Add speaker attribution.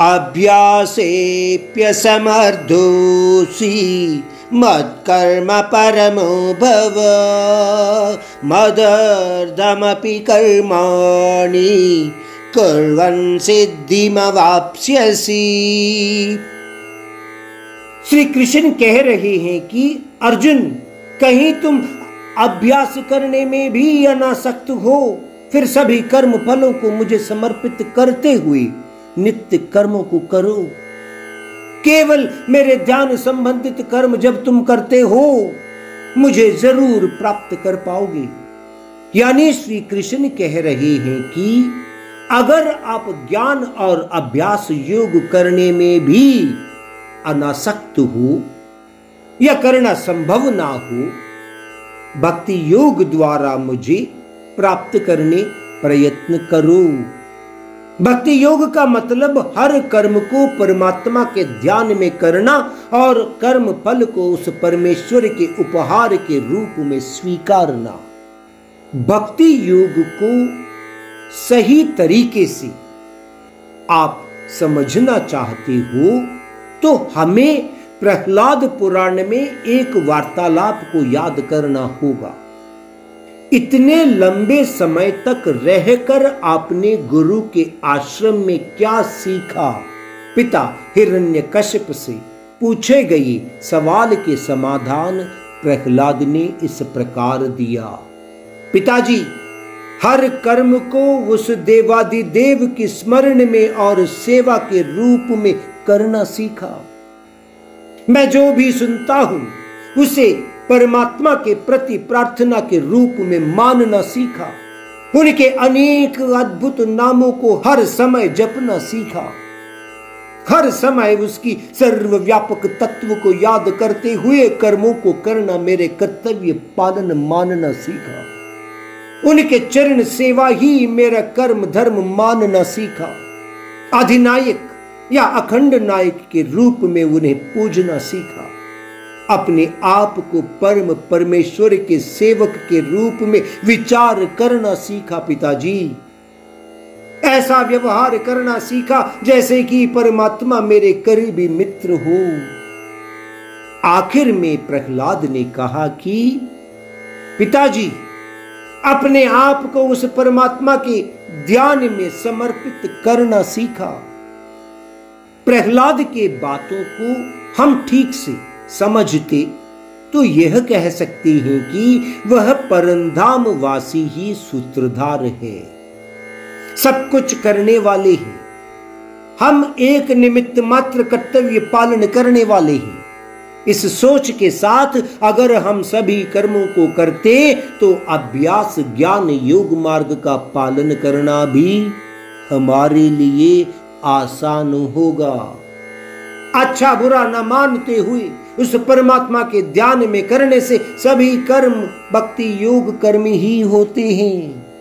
Speaker 1: अभ्यासेऽप्यसमर्थोऽसि मत्कर्म परमो भव। मदर्धमपि कर्माणि कुर्वन् सिद्धिमवाप्स्यसि।
Speaker 2: श्री कृष्ण कह रहे हैं कि, अर्जुन, कहीं तुम अभ्यास करने में भी अनासक्त हो, फिर सभी कर्म फलों को मुझे समर्पित करते हुए नित्य कर्मों को करो। केवल मेरे ध्यान संबंधित कर्म जब तुम करते हो, मुझे ज़रूर प्राप्त कर पाओगे। यानी श्री कृष्ण कह रहे हैं कि अगर आप ज्ञान और अभ्यास योग करने में भी अनासक्त हो या करना संभव ना हो, भक्ति योग द्वारा मुझे प्राप्त करने प्रयत्न करो। भक्ति योग का मतलब हर कर्म को परमात्मा के ध्यान में करना और कर्म फल को उस परमेश्वर के उपहार के रूप में स्वीकारना। भक्ति योग को सही तरीके से आप समझना चाहते हो तो हमें प्रहलाद पुराण में एक वार्तालाप को याद करना होगा। इतने लंबे समय तक रहकर आपने गुरु के आश्रम में क्या सीखा? पिता हिरण्यकश्यप से पूछे गए सवाल के समाधान प्रहलाद ने इस प्रकार दिया। पिताजी, हर कर्म को उस देवादिदेव की स्मरण में और सेवा के रूप में करना सीखा। मैं जो भी सुनता हूँ, उसे परमात्मा के प्रति प्रार्थना के रूप में मानना सीखा। उनके अनेक अद्भुत नामों को हर समय जपना सीखा। हर समय उसकी सर्वव्यापक तत्व को याद करते हुए कर्मों को करना मेरे कर्तव्य पालन मानना सीखा। उनके चरण सेवा ही मेरा कर्म धर्म मानना सीखा। अधिनायक या अखंड नायक के रूप में उन्हें पूजना सीखा। अपने आप को परम परमेश्वर के सेवक के रूप में विचार करना सीखा पिताजी। ऐसा व्यवहार करना सीखा जैसे कि परमात्मा मेरे करीबी मित्र हो। आखिर में प्रहलाद ने कहा कि, पिताजी, अपने आप को उस परमात्मा के ध्यान में समर्पित करना सीखा। प्रहलाद के बातों को हम ठीक से समझते तो यह कह सकते हैं कि वह परंधाम वासी ही सूत्रधार है। सब कुछ करने वाले हैं। हम एक निमित्त मात्र कर्तव्य पालन करने वाले हैं। इस सोच के साथ अगर हम सभी कर्मों को करते तो अभ्यास ज्ञान योग मार्ग का पालन करना भी हमारे लिए आसान होगा। अच्छा बुरा न मानते हुए उस परमात्मा के ध्यान में करने से सभी कर्म, भक्ति, योग कर्म ही होते हैं।